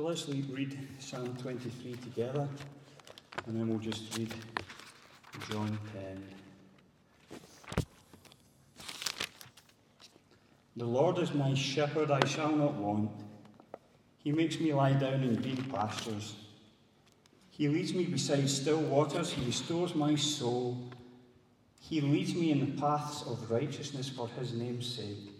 So let's read Psalm 23 together, and then we'll just read John 10. The Lord is my shepherd, I shall not want. He makes me lie down in the green pastures. He leads me beside still waters. He restores my soul. He leads me in the paths of righteousness for his name's sake.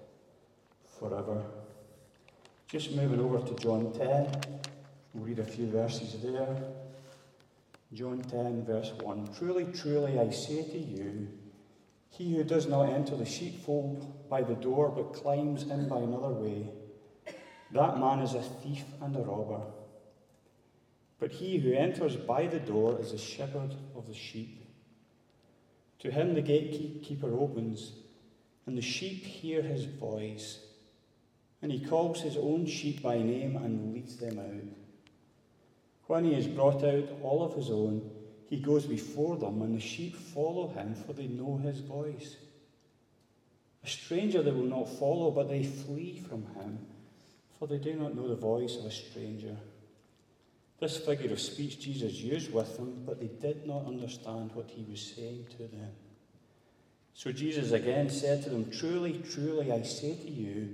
forever. Just moving over to John 10, we'll read a few verses there. John 10, verse 1 Truly, truly, I say to you, he who does not enter the sheepfold by the door, but climbs in by another way, that man is a thief and a robber. But he who enters by the door is the shepherd of the sheep. To him the gatekeeper opens, and the sheep hear his voice, and he calls his own sheep by name and leads them out. When he has brought out all of his own, he goes before them, and the sheep follow him, for they know his voice. A stranger they will not follow, but they flee from him, for they do not know the voice of a stranger. This figure of speech Jesus used with them, but they did not understand what he was saying to them. So Jesus again said to them, Truly, truly, I say to you,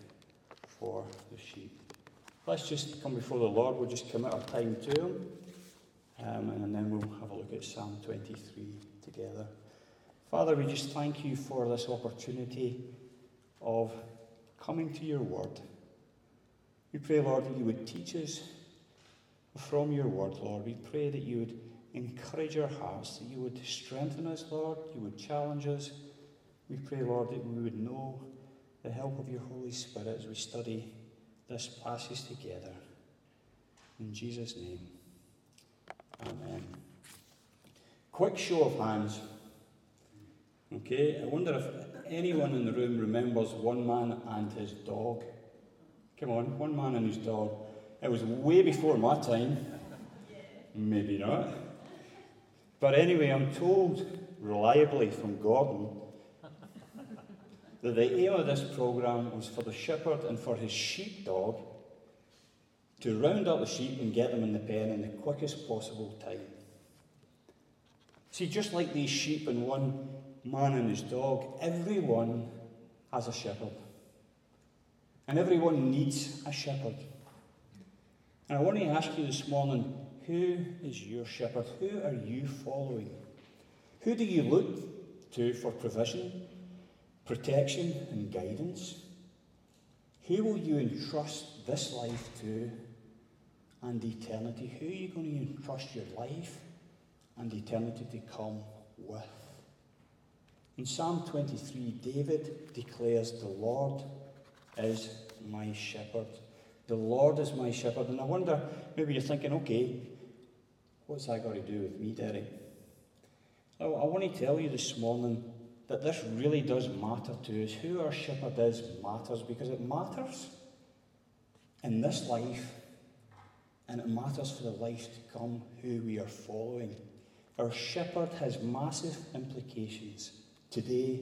for the sheep. Let's just come before the Lord. We'll just commit our time to him. Um, and then we'll have a look at Psalm 23 together. Father, we just thank you for this opportunity of coming to your word. We pray, Lord, that you would teach us from your word, Lord. We pray that you would encourage our hearts, that you would strengthen us, Lord. You would challenge us. We pray, Lord, that we would know the help of your Holy Spirit as we study this passage together. In Jesus' name. Amen. Quick show of hands. Okay, I wonder if anyone in the room remembers one man and his dog. Come on, one man and his dog. It was way before my time. Maybe not. But anyway, I'm told reliably from Gordon that the aim of this programme was for the shepherd and for his sheepdog to round up the sheep and get them in the pen in the quickest possible time. See, just like these sheep and one man and his dog, everyone has a shepherd. And everyone needs a shepherd. And I want to ask you this morning who is your shepherd? Who are you following? Who do you look to for provision, protection, and guidance? Who will you entrust this life to and eternity. Who are you going to entrust your life and eternity to come with? In Psalm 23, David declares, The Lord is my shepherd. The Lord is my shepherd. And I wonder, maybe you're thinking, okay, what's that got to do with me, Derek? I want to tell you this morning that this really does matter to us. Who our shepherd is matters because it matters in this life and it matters for the life to come who we are following. Our shepherd has massive implications today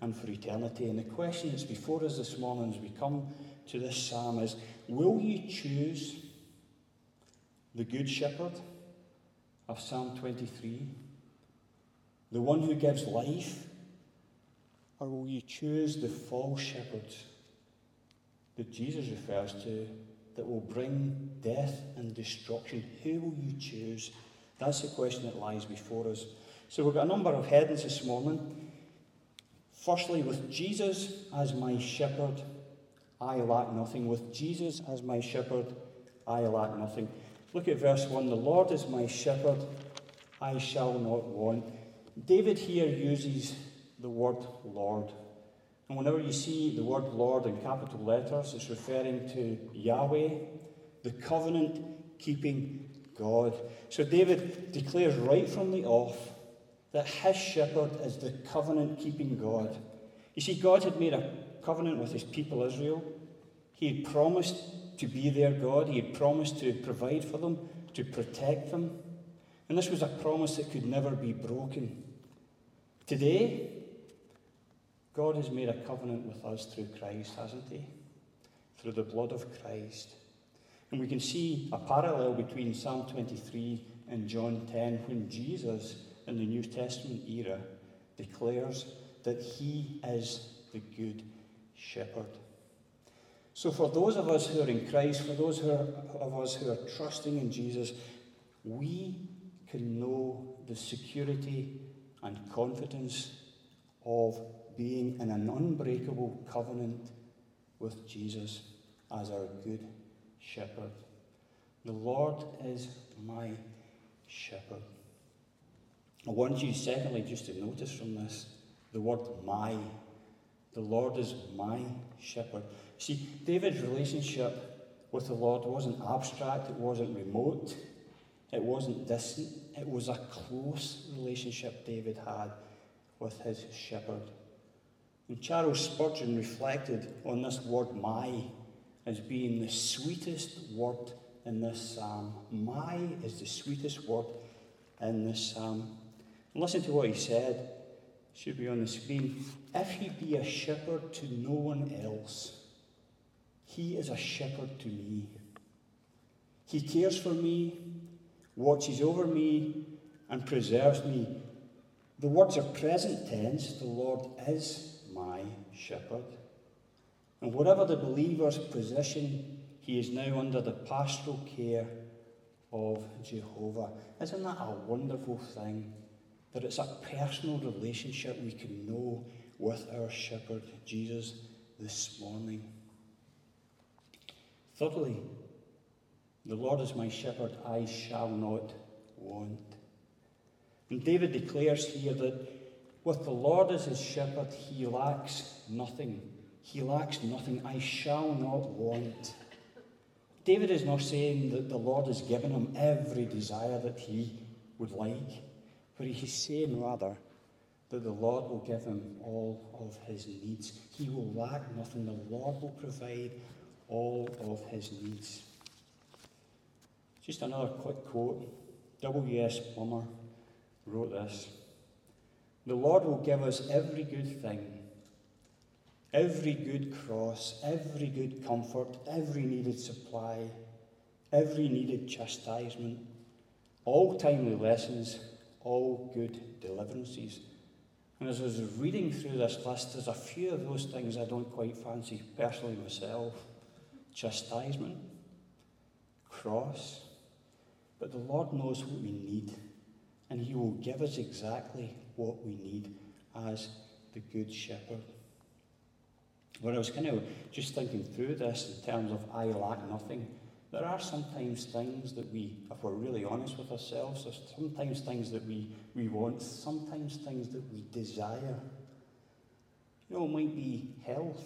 and for eternity. And the question that's before us this morning as we come to this psalm is Will you choose the Good Shepherd of Psalm 23, the one who gives life? Or will you choose the false shepherd that Jesus refers to that will bring death and destruction? Who will you choose? That's the question that lies before us. So we've got a number of headings this morning. Firstly, with Jesus as my shepherd, I lack nothing. With Jesus as my shepherd, I lack nothing. Look at verse 1 The Lord is my shepherd, I shall not want. David here uses the word Lord. And whenever you see the word Lord in capital letters, it's referring to Yahweh, the covenant keeping God. So David declares right from the off that his shepherd is the covenant keeping God. You see, God had made a covenant with his people Israel. He had promised to be their God, he had promised to provide for them, to protect them. And this was a promise that could never be broken. Today, God has made a covenant with us through Christ, hasn't He? Through the blood of Christ. And we can see a parallel between Psalm 23 and John 10 when Jesus, in the New Testament era, declares that He is the Good Shepherd. So, for those of us who are in Christ, for those are, of us who are trusting in Jesus, we can know the security and confidence of being in an unbreakable covenant with Jesus as our good shepherd. The Lord is my shepherd. I want you, secondly, just to notice from this the word my. The Lord is my shepherd. See, David's relationship with the Lord wasn't abstract, it wasn't remote, it wasn't distant, it was a close relationship David had with his shepherd. And Charles Spurgeon reflected on this word my as being the sweetest word in this psalm. My is the sweetest word in this psalm. And listen to what he said. It should be on the screen. If he be a shepherd to no one else, he is a shepherd to me. He cares for me, watches over me, and preserves me. The words are present tense. The Lord is my shepherd. And whatever the believer's position, he is now under the pastoral care of Jehovah. Isn't that a wonderful thing? That it's a personal relationship we can know with our shepherd, Jesus, this morning. Thirdly, the Lord is my shepherd, I shall not want. And David declares here that with the Lord as his shepherd, he lacks nothing. He lacks nothing. I shall not want. David is not saying that the Lord has given him every desire that he would like, but he's saying rather that the Lord will give him all of his needs. He will lack nothing. The Lord will provide all of his needs. Just another quick quote. W.S. Plumer wrote this. The Lord will give us every good thing, every good cross, every good comfort, every needed supply, every needed chastisement, all timely lessons, all good deliverances. And as I was reading through this list, there's a few of those things I don't quite fancy personally myself chastisement, cross. But the Lord knows what we need, and He will give us exactly what we need as the Good Shepherd. When I was kind of just thinking through this in terms of I lack nothing, there are sometimes things that we, if we're really honest with ourselves, there's sometimes things that we, we want, sometimes things that we desire. You know, it might be health,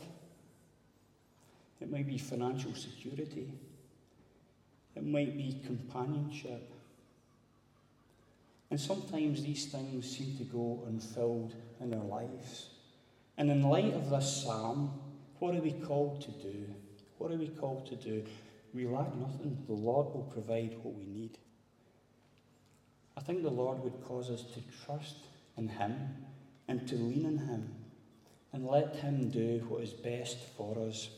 it might be financial security, it might be companionship, and sometimes these things seem to go unfilled in our lives. And in light of this psalm, what are we called to do? What are we called to do? We lack nothing. The Lord will provide what we need. I think the Lord would cause us to trust in Him and to lean on Him and let Him do what is best for us.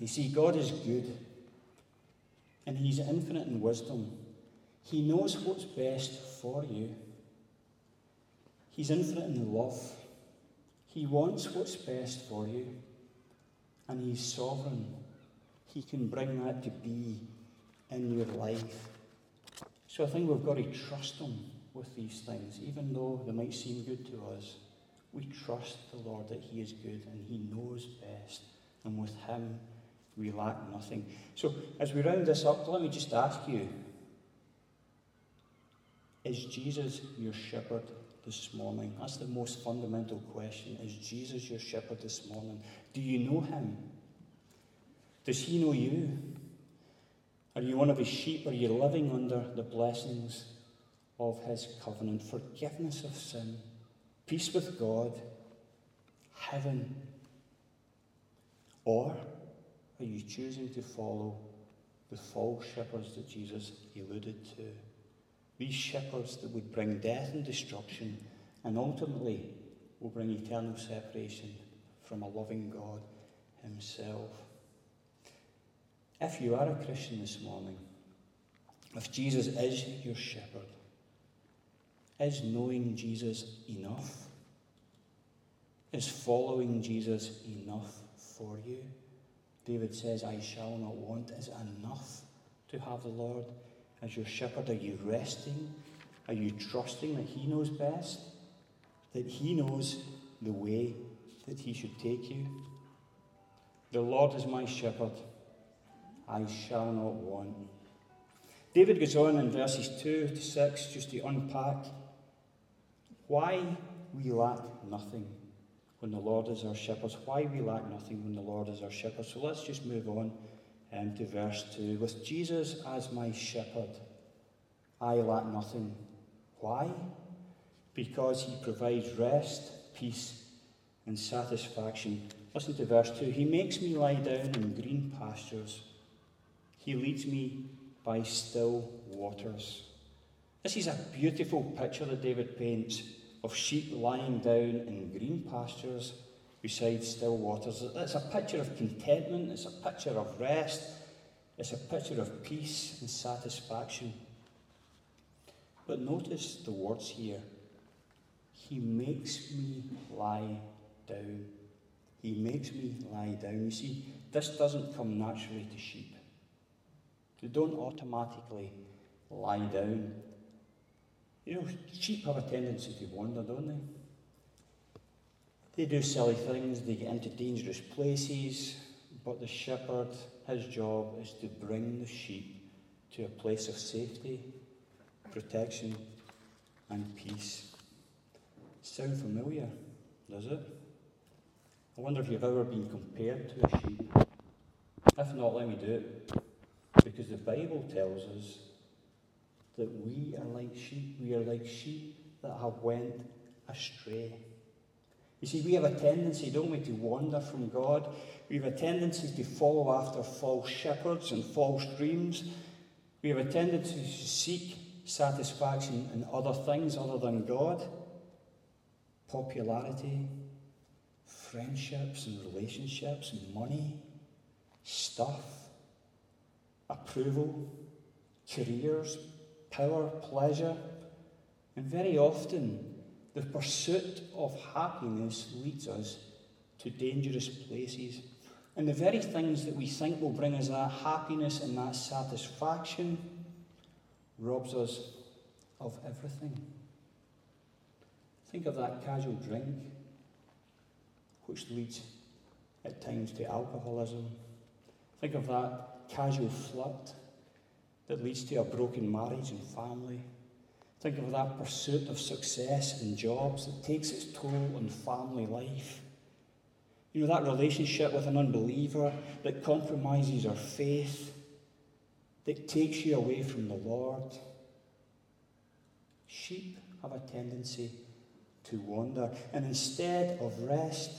You see, God is good and He's infinite in wisdom. He knows what's best for you. He's infinite in love. He wants what's best for you. And He's sovereign. He can bring that to be in your life. So I think we've got to trust Him with these things, even though they might seem good to us. We trust the Lord that He is good and He knows best. And with Him, we lack nothing. So, as we round this up, let me just ask you Is Jesus your shepherd this morning? That's the most fundamental question. Is Jesus your shepherd this morning? Do you know Him? Does He know you? Are you one of His sheep? Are you living under the blessings of His covenant? Forgiveness of sin, peace with God, heaven. Or are you choosing to follow the false shepherds that Jesus alluded to? These shepherds that would bring death and destruction and ultimately will bring eternal separation from a loving God Himself. If you are a Christian this morning, if Jesus is your shepherd, is knowing Jesus enough? Is following Jesus enough for you? David says, I shall not want. Is enough to have the Lord as your shepherd? Are you resting? Are you trusting that He knows best? That He knows the way that He should take you? The Lord is my shepherd. I shall not want. David goes on in verses 2 to 6 just to unpack why we lack nothing when the Lord is our shepherd, why we lack nothing when the Lord is our shepherd. So let's just move on um, to verse 2. With Jesus as my shepherd, I lack nothing. Why? Because he provides rest, peace, and satisfaction. Listen to verse 2. He makes me lie down in green pastures. He leads me by still waters. This is a beautiful picture that David paints of sheep lying down in green pastures beside still waters. It's a picture of contentment, it's a picture of rest, it's a picture of peace and satisfaction. But notice the words here. He makes me lie down. He makes me lie down. You see, this doesn't come naturally to sheep. They don't automatically lie down. You know, sheep have a tendency to wander, don't they? They do silly things, they get into dangerous places, but the shepherd, his job is to bring the sheep to a place of safety, protection, and peace. Sound familiar, does it? I wonder if you've ever been compared to a sheep. If not, let me do it. Because the Bible tells us that we are like sheep. We are like sheep that have went astray. You see, we have a tendency, don't we, to wander from God. We have a tendency to follow after false shepherds and false dreams. We have a tendency to seek satisfaction in other things other than God popularity, friendships and relationships, and money, stuff, approval, careers, power, pleasure. And very often, the pursuit of happiness leads us to dangerous places. And the very things that we think will bring us that happiness and that satisfaction robs us of everything. Think of that casual drink, which leads at times to alcoholism. Think of that casual flirt that leads to a broken marriage and family. Think of that pursuit of success in jobs that takes its toll on family life. You know, that relationship with an unbeliever that compromises our faith, that takes you away from the Lord. Sheep have a tendency to wander, and instead of rest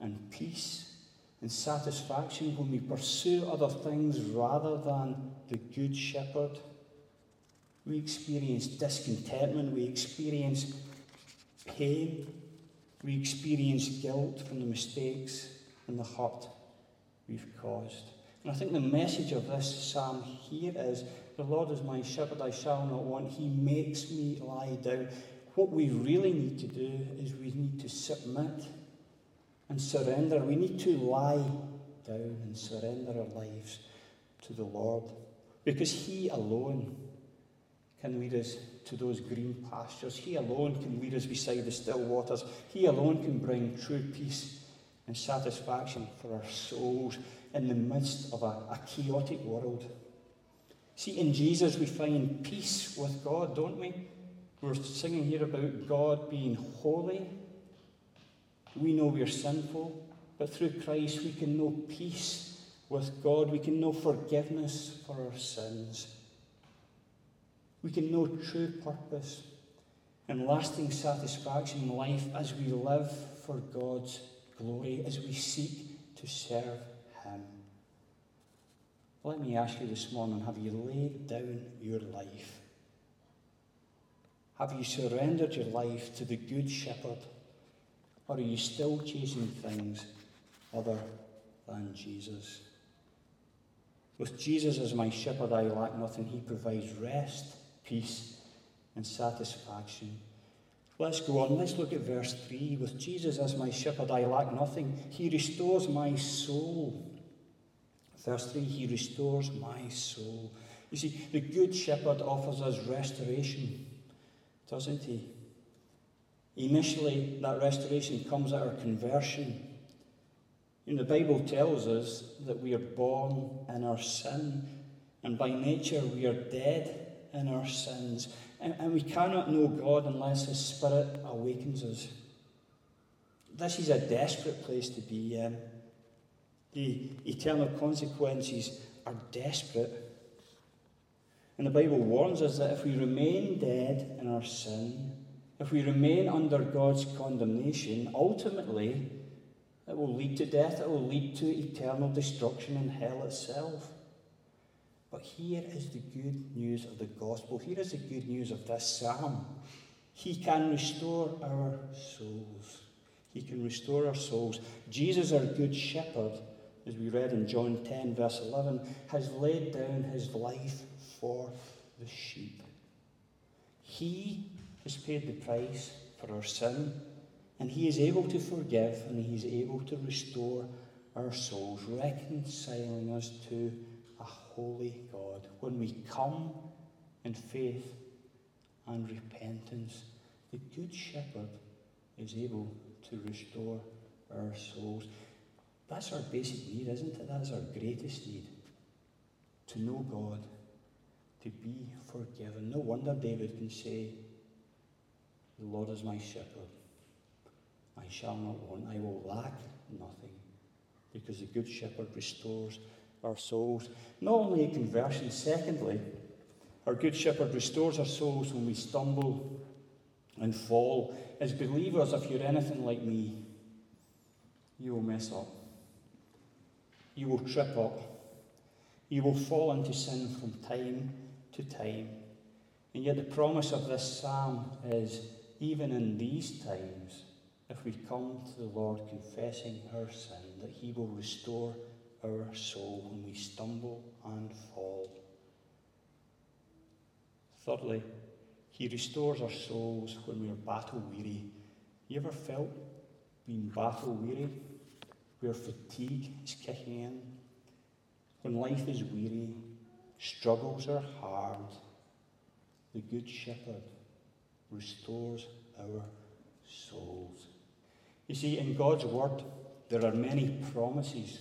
and peace and satisfaction when we pursue other things rather than the Good Shepherd. We experience discontentment, we experience pain, we experience guilt from the mistakes and the hurt we've caused. And I think the message of this psalm here is The Lord is my shepherd, I shall not want. He makes me lie down. What we really need to do is we need to submit and surrender. We need to lie down and surrender our lives to the Lord. Because He alone can lead us to those green pastures. He alone can lead us beside the still waters. He alone can bring true peace and satisfaction for our souls in the midst of a, a chaotic world. See, in Jesus we find peace with God, don't we? We're singing here about God being holy. We know we're sinful, but through Christ we can know peace with God. We can know forgiveness for our sins. We can know true purpose and lasting satisfaction in life as we live for God's glory, as we seek to serve Him. Let me ask you this morning have you laid down your life? Have you surrendered your life to the Good Shepherd? Or are you still chasing things other than Jesus? With Jesus as my shepherd, I lack nothing. He provides rest peace, and satisfaction. Let's go on. Let's look at verse 3. With Jesus as my shepherd, I lack nothing. He restores my soul. Verse 3 He restores my soul. You see, the Good Shepherd offers us restoration, doesn't he? Initially, that restoration comes at our conversion. And the Bible tells us that we are born in our sin, and by nature we are dead in our sins. And, and we cannot know God unless His Spirit awakens us. This is a desperate place to be in. The eternal consequences are desperate. And the Bible warns us that if we remain dead in our sin, if we remain under God's condemnation, ultimately it will lead to death, it will lead to eternal destruction in hell itself. But here is the good news of the gospel. Here is the good news of this psalm. He can restore our souls. He can restore our souls. Jesus, our good shepherd, as we read in John 10, verse 11, has laid down his life for the sheep. He has paid the price for our sin, and he is able to forgive and he is able to restore our souls, reconciling us to holy God. When we come in faith and repentance, the Good Shepherd is able to restore our souls. That's our basic need, isn't it? That is our greatest need. To know God, to be forgiven. No wonder David can say, The Lord is my shepherd. I shall not want. I will lack nothing. Because the Good Shepherd restores our souls. Not only a conversion, secondly, our Good Shepherd restores our souls when we stumble and fall. As believers, if you're anything like me, you will mess up. You will trip up. You will fall into sin from time to time. And yet, the promise of this psalm is even in these times, if we come to the Lord confessing our sin, that He will restore our soul when we stumble and fall. Thirdly, He restores our souls when we are battle weary. You ever felt being battle weary? Where fatigue is kicking in? When life is weary, struggles are hard, the Good Shepherd restores our souls. You see, in God's Word, there are many promises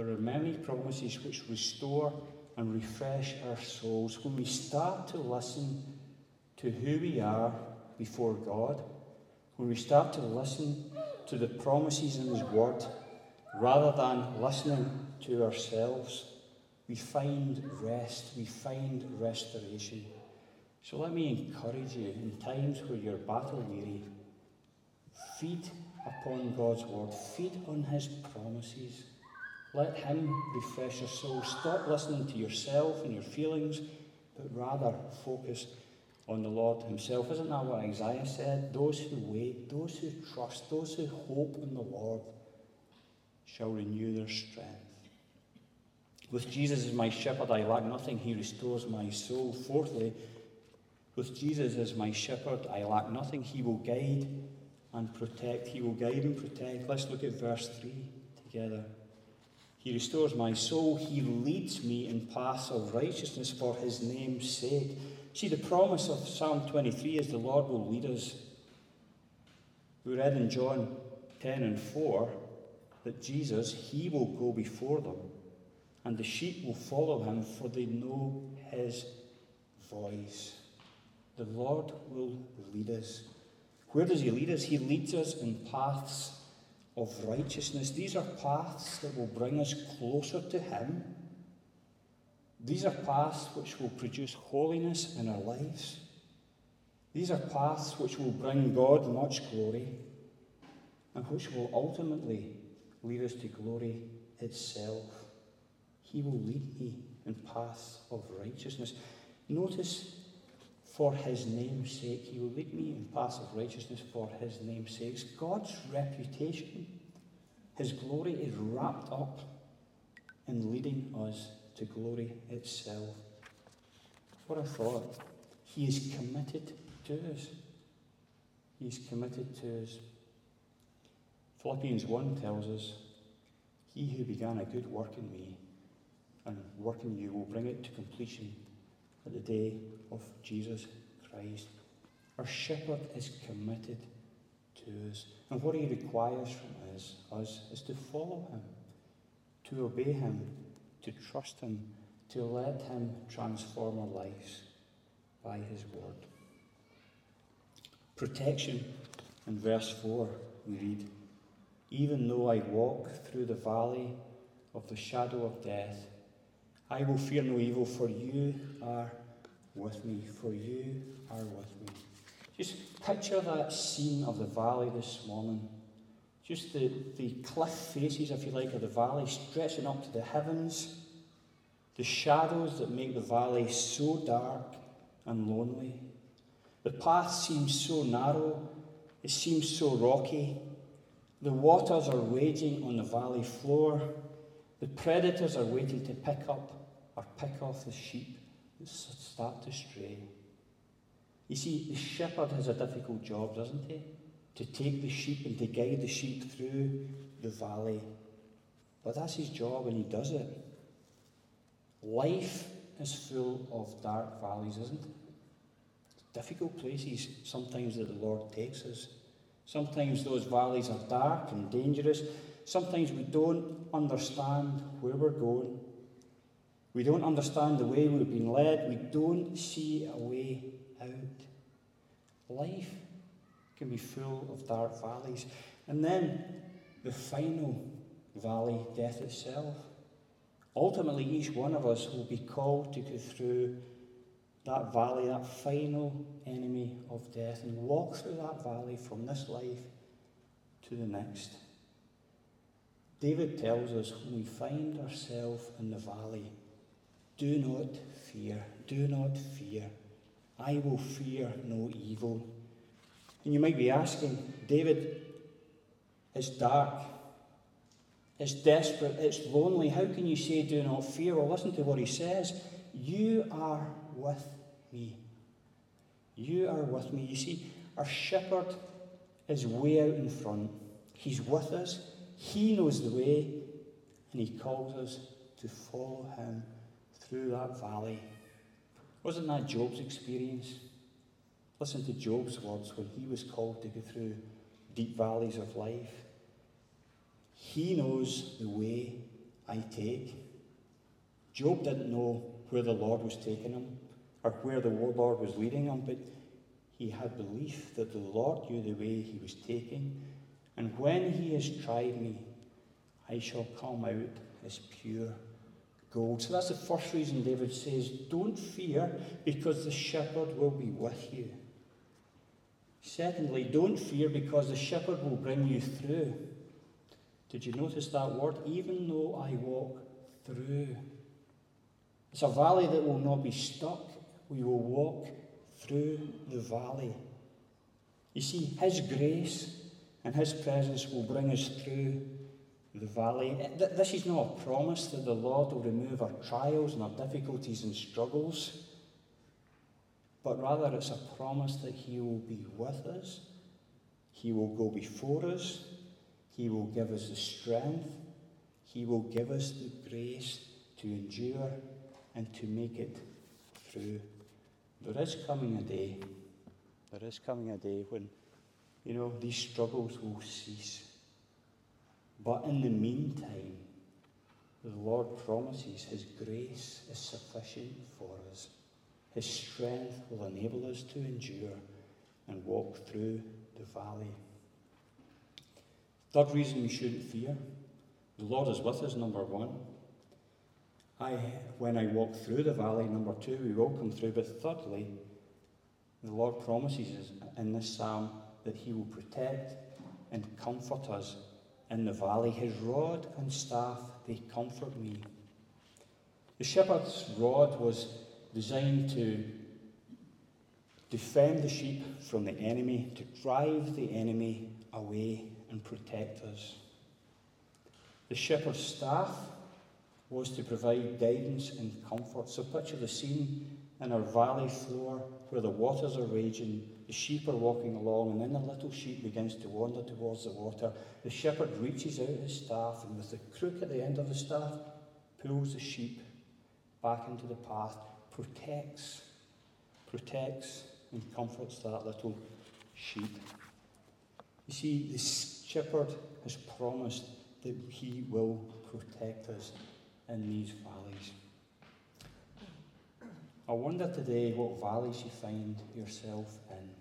there are many promises which restore and refresh our souls when we start to listen to who we are before God, when we start to listen to the promises in His Word rather than listening to ourselves, we find rest, we find restoration. So let me encourage you in times where you're battle weary, feed upon God's Word, feed on His promises. Let Him refresh your soul. Stop listening to yourself and your feelings, but rather focus on the Lord Himself. Isn't that what Isaiah said? Those who wait, those who trust, those who hope in the Lord shall renew their strength. With Jesus as my shepherd, I lack nothing. He restores my soul. Fourthly, with Jesus as my shepherd, I lack nothing. He will guide and protect. He will guide and protect. Let's look at verse 3 together. He restores my soul. He leads me in paths of righteousness for his name's sake. See, the promise of Psalm 23 is the Lord will lead us. We read in John 10 and 4 that Jesus, he will go before them, and the sheep will follow him, for they know his voice. The Lord will lead us. Where does he lead us? He leads us in paths of righteousness. These are paths that will bring us closer to him. These are paths which will produce holiness in our lives. These are paths which will bring God much glory and which will ultimately lead us to glory itself. He will lead me in paths of righteousness. Notice, for his name's sake, he will lead me in paths of righteousness for his name's sake. God's reputation, his glory is wrapped up in leading us to glory itself. What I thought. He is committed to us. He is committed to us. Philippians 1 tells us, He who began a good work in me and work in you will bring it to completion at the day of Jesus Christ. Our shepherd is committed to us. And what he requires from us, us is to follow him, to obey him, to trust him, to let him transform our lives by his word. Protection in verse 4, we read, Even though I walk through the valley of the shadow of death, I will fear no evil, for you are with me, for you are with me. Just picture that scene of the valley this morning. Just the, the cliff faces, if you like, of the valley stretching up to the heavens. The shadows that make the valley so dark and lonely. The path seems so narrow, it seems so rocky. The waters are raging on the valley floor. The predators are waiting to pick up or pick off the sheep start to stray. You see, the shepherd has a difficult job, doesn't he? To take the sheep and to guide the sheep through the valley. But that's his job and he does it. Life is full of dark valleys, isn't it? Difficult places sometimes that the Lord takes us. Sometimes those valleys are dark and dangerous. Sometimes we don't understand where we're going. We don't understand the way we've been led. We don't see a way out. Life can be full of dark valleys. And then the final valley, death itself. Ultimately, each one of us will be called to go through that valley, that final enemy of death, and walk through that valley from this life to the next. David tells us when we find ourselves in the valley, do not fear, do not fear. I will fear no evil. And you might be asking, David, it's dark, it's desperate, it's lonely. How can you say, do not fear? Well, listen to what he says. You are with me. You are with me. You see, our shepherd is way out in front. He's with us. He knows the way, and he calls us to follow him through that valley. Wasn't that Job's experience? Listen to Job's words when he was called to go through deep valleys of life. He knows the way I take. Job didn't know where the Lord was taking him or where the Lord was leading him, but he had belief that the Lord knew the way he was taking. And when he has tried me, I shall come out as pure gold. So that's the first reason David says, Don't fear, because the shepherd will be with you. Secondly, don't fear, because the shepherd will bring you through. Did you notice that word? Even though I walk through. It's a valley that will not be stuck. We will walk through the valley. You see, His grace and His presence will bring us through the valley. Uh, this is not a promise that the Lord will remove our trials and our difficulties and struggles, but rather it's a promise that He will be with us, He will go before us, He will give us the strength, He will give us the grace to endure and to make it through. There is coming a day, there is coming a day when, you know, these struggles will cease. But in the meantime, the Lord promises His grace is sufficient for us. His strength will enable us to endure and walk through the valley. Third reason we shouldn't fear the Lord is with us, number one. I, when I walk through the valley, number two, we will come through. But thirdly, the Lord promises us in this psalm that He will protect and comfort us in the valley. His rod and staff, they comfort me. The shepherd's rod was designed to defend the sheep from the enemy, to drive the enemy away and protect us. The shepherd's staff was to provide guidance and comfort. So picture the scene in our valley floor where the waters are raging, the sheep are walking along, and then the little sheep begins to wander towards the water. The shepherd reaches out his staff and with the crook at the end of the staff pulls the sheep back into the path, protects, protects and comforts that little sheep. You see, the shepherd has promised that he will protect us in these valleys. I wonder today what valleys you find yourself in.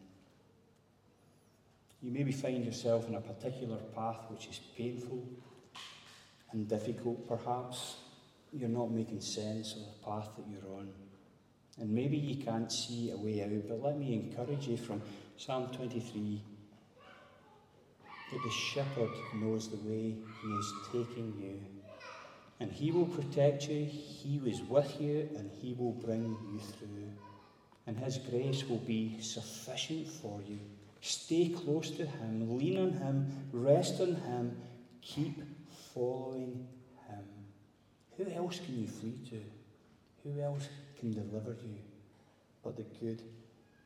You maybe find yourself in a particular path which is painful and difficult. Perhaps you're not making sense of the path that you're on. And maybe you can't see a way out, but let me encourage you from Psalm 23 that the shepherd knows the way he is taking you. And he will protect you, he is with you, and he will bring you through. And his grace will be sufficient for you. Stay close to him, lean on him, rest on him, keep following him. Who else can you flee to? Who else can deliver you but the good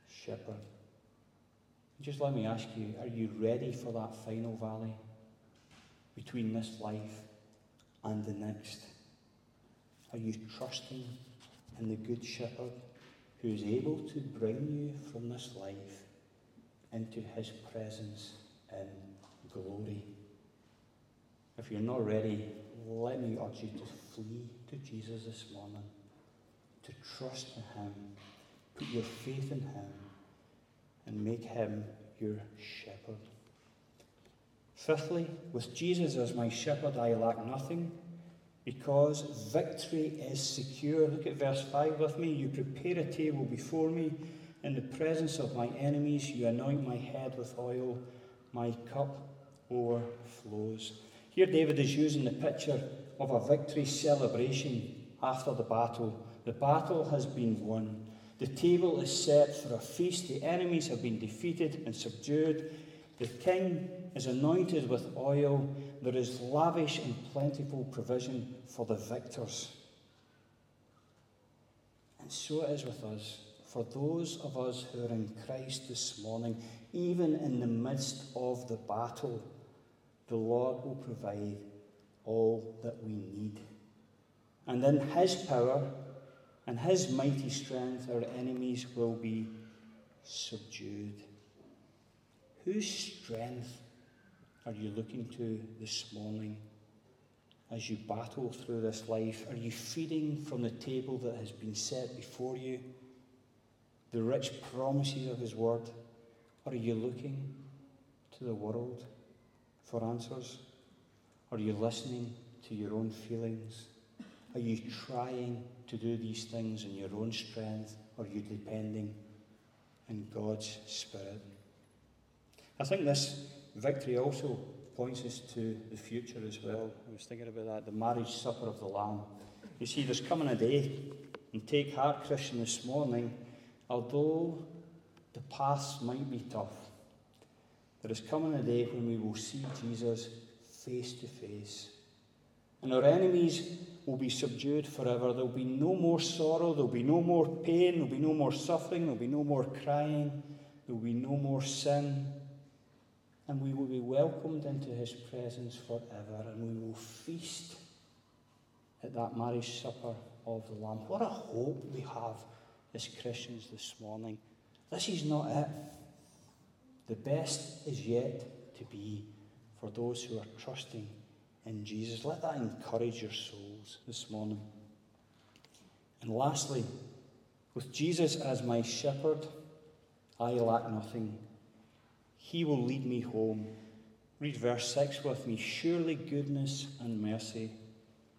shepherd? Just let me ask you are you ready for that final valley between this life and the next? Are you trusting in the Good Shepherd who is able to bring you from this life into his presence in glory? If you're not ready, let me urge you to flee to Jesus this morning, to trust in him, put your faith in him and make him your shepherd. Fifthly, with Jesus as my shepherd, I lack nothing because victory is secure. Look at verse 5 with me. You prepare a table before me in the presence of my enemies. You anoint my head with oil. My cup overflows. Here, David is using the picture of a victory celebration after the battle. The battle has been won. The table is set for a feast. The enemies have been defeated and subdued. The king is anointed with oil. There is lavish and plentiful provision for the victors. And so it is with us. For those of us who are in Christ this morning, even in the midst of the battle, the Lord will provide all that we need. And in His power, and his mighty strength, our enemies will be subdued. Whose strength are you looking to this morning as you battle through this life? Are you feeding from the table that has been set before you, the rich promises of His Word? Are you looking to the world for answers? Are you listening to your own feelings? Are you trying to do these things in your own strength, or are you depending on God's Spirit? I think this victory also points us to the future as well. I was thinking about that, the marriage supper of the Lamb. You see, there's coming a day, and take heart, Christian, this morning, although the paths might be tough, there is coming a day when we will see Jesus face to face. And our enemies will be subdued forever. There'll be no more sorrow, there'll be no more pain, there'll be no more suffering, there'll be no more crying, there'll be no more sin. And we will be welcomed into his presence forever, and we will feast at that marriage supper of the Lamb. What a hope we have as Christians this morning. This is not it. The best is yet to be for those who are trusting in Jesus. Let that encourage your souls this morning. And lastly, with Jesus as my shepherd, I lack nothing. He will lead me home. Read verse 6 with me. Surely goodness and mercy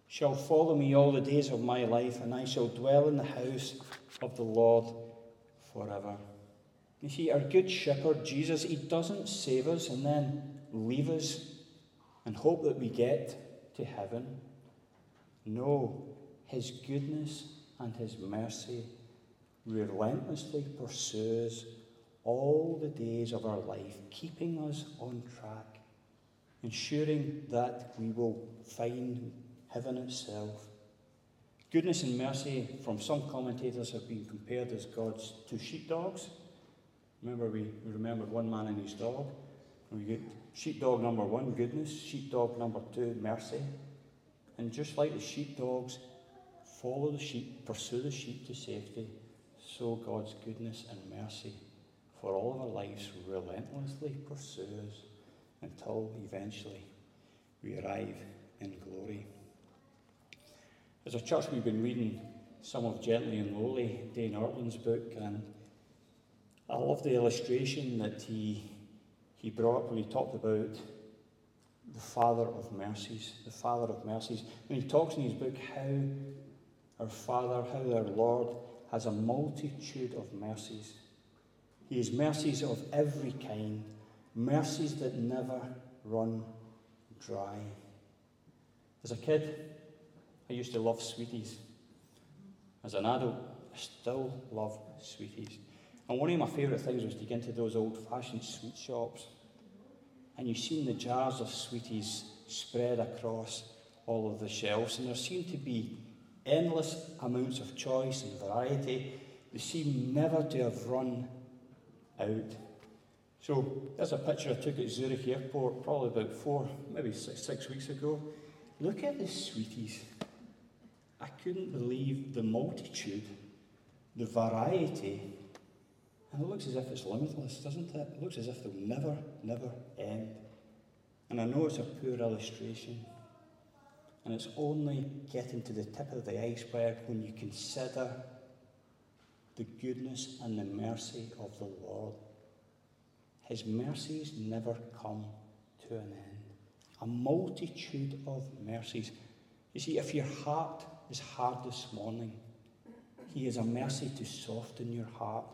shall follow me all the days of my life, and I shall dwell in the house of the Lord forever. You see, our good shepherd, Jesus, he doesn't save us and then leave us and hope that we get to heaven. No, his goodness and his mercy relentlessly pursues all the days of our life, keeping us on track, ensuring that we will find heaven itself. Goodness and mercy, from some commentators, have been compared as God's two sheepdogs. Remember, we, we remembered one man and his dog. We get sheepdog number one, goodness, sheepdog number two, mercy. And just like the sheepdogs follow the sheep, pursue the sheep to safety, so God's goodness and mercy for all of our lives relentlessly pursues until eventually we arrive in glory. As a church, we've been reading some of Gently and Lowly, Dane Ortlund's book, and I love the illustration that he, he brought when he talked about the Father of mercies. The Father of mercies. When he talks in his book how our Father, how our Lord has a multitude of mercies. He has mercies of every kind, mercies that never run dry. As a kid, I used to love sweeties. As an adult, I still love sweeties. And one of my favourite things was to get into those old fashioned sweet shops. And you've seen the jars of sweeties spread across all of the shelves, and there seemed to be endless amounts of choice and variety. They seem never to have run out. So there's a picture I took at Zurich Airport probably about four, maybe six, six weeks ago. Look at the sweeties. Couldn't believe the multitude, the variety. And it looks as if it's limitless, doesn't it? It looks as if they'll never, never end. And I know it's a poor illustration. And it's only getting to the tip of the iceberg when you consider the goodness and the mercy of the Lord. His mercies never come to an end. A multitude of mercies. You see, if your heart is hard this morning, He is a mercy to soften your heart.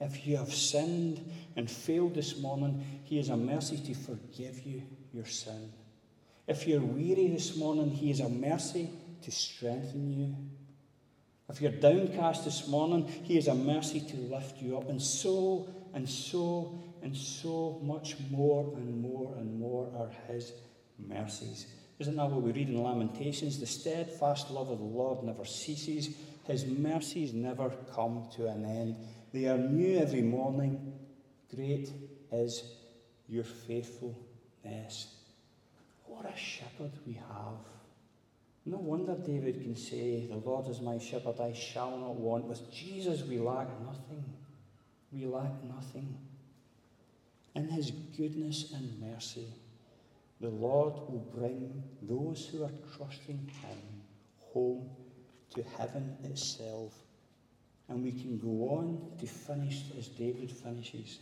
If you have sinned and failed this morning, He is a mercy to forgive you your sin. If you're weary this morning, He is a mercy to strengthen you. If you're downcast this morning, He is a mercy to lift you up. And so and so and so much more and more and more are His mercies. Isn't that what we read in Lamentations? The steadfast love of the Lord never ceases, His mercies never come to an end. They are new every morning. Great is your faithfulness. What a shepherd we have. No wonder David can say, The Lord is my shepherd, I shall not want. With Jesus, we lack nothing. We lack nothing. In his goodness and mercy, the Lord will bring those who are trusting Him home to heaven itself. And we can go on to finish as David finishes.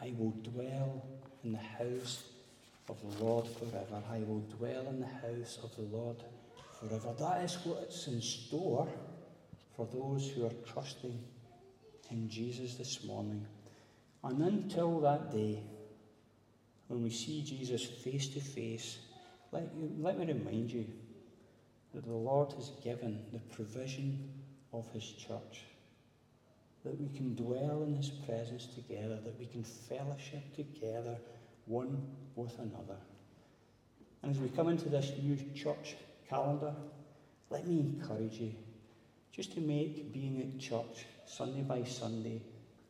I will dwell in the house of the Lord forever. I will dwell in the house of the Lord forever. That is what's in store for those who are trusting in Jesus this morning. And until that day, when we see Jesus face to face, let, you, let me remind you that the Lord has given the provision of His church, that we can dwell in His presence together, that we can fellowship together one with another. And as we come into this new church calendar, let me encourage you just to make being at church Sunday by Sunday,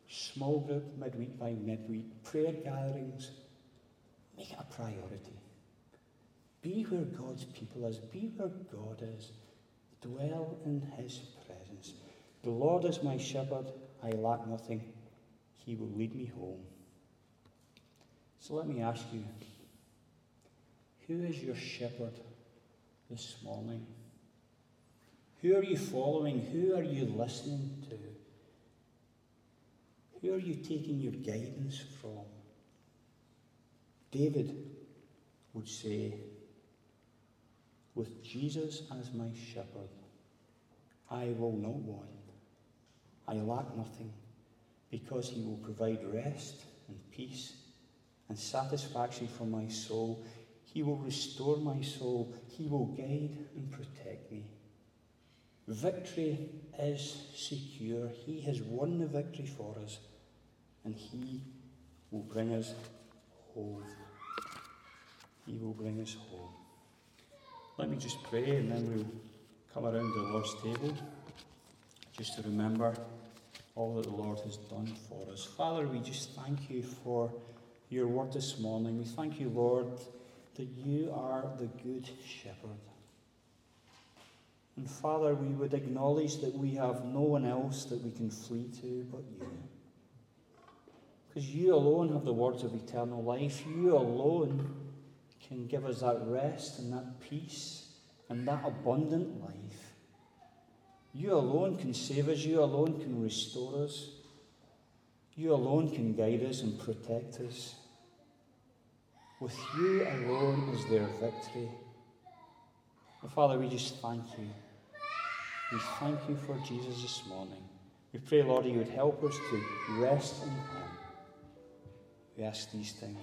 small group midweek by midweek, prayer gatherings, Make it a priority. Be where God's people is. Be where God is. Dwell in his presence. The Lord is my shepherd. I lack nothing. He will lead me home. So let me ask you who is your shepherd this morning? Who are you following? Who are you listening to? Who are you taking your guidance from? David would say, With Jesus as my shepherd, I will not want. I lack nothing because he will provide rest and peace and satisfaction for my soul. He will restore my soul. He will guide and protect me. Victory is secure. He has won the victory for us, and He will bring us home. He will bring us home. Let me just pray, and then we'll come around the Lord's table just to remember all that the Lord has done for us. Father, we just thank you for your word this morning. We thank you, Lord, that you are the good shepherd. And Father, we would acknowledge that we have no one else that we can flee to but you. Because you alone have the words of eternal life. You alone can give us that rest and that peace and that abundant life. You alone can save us. You alone can restore us. You alone can guide us and protect us. With you alone is there victory. And Father, we just thank you. We thank you for Jesus this morning. We pray, Lord, you would help us to rest in Him. We ask these things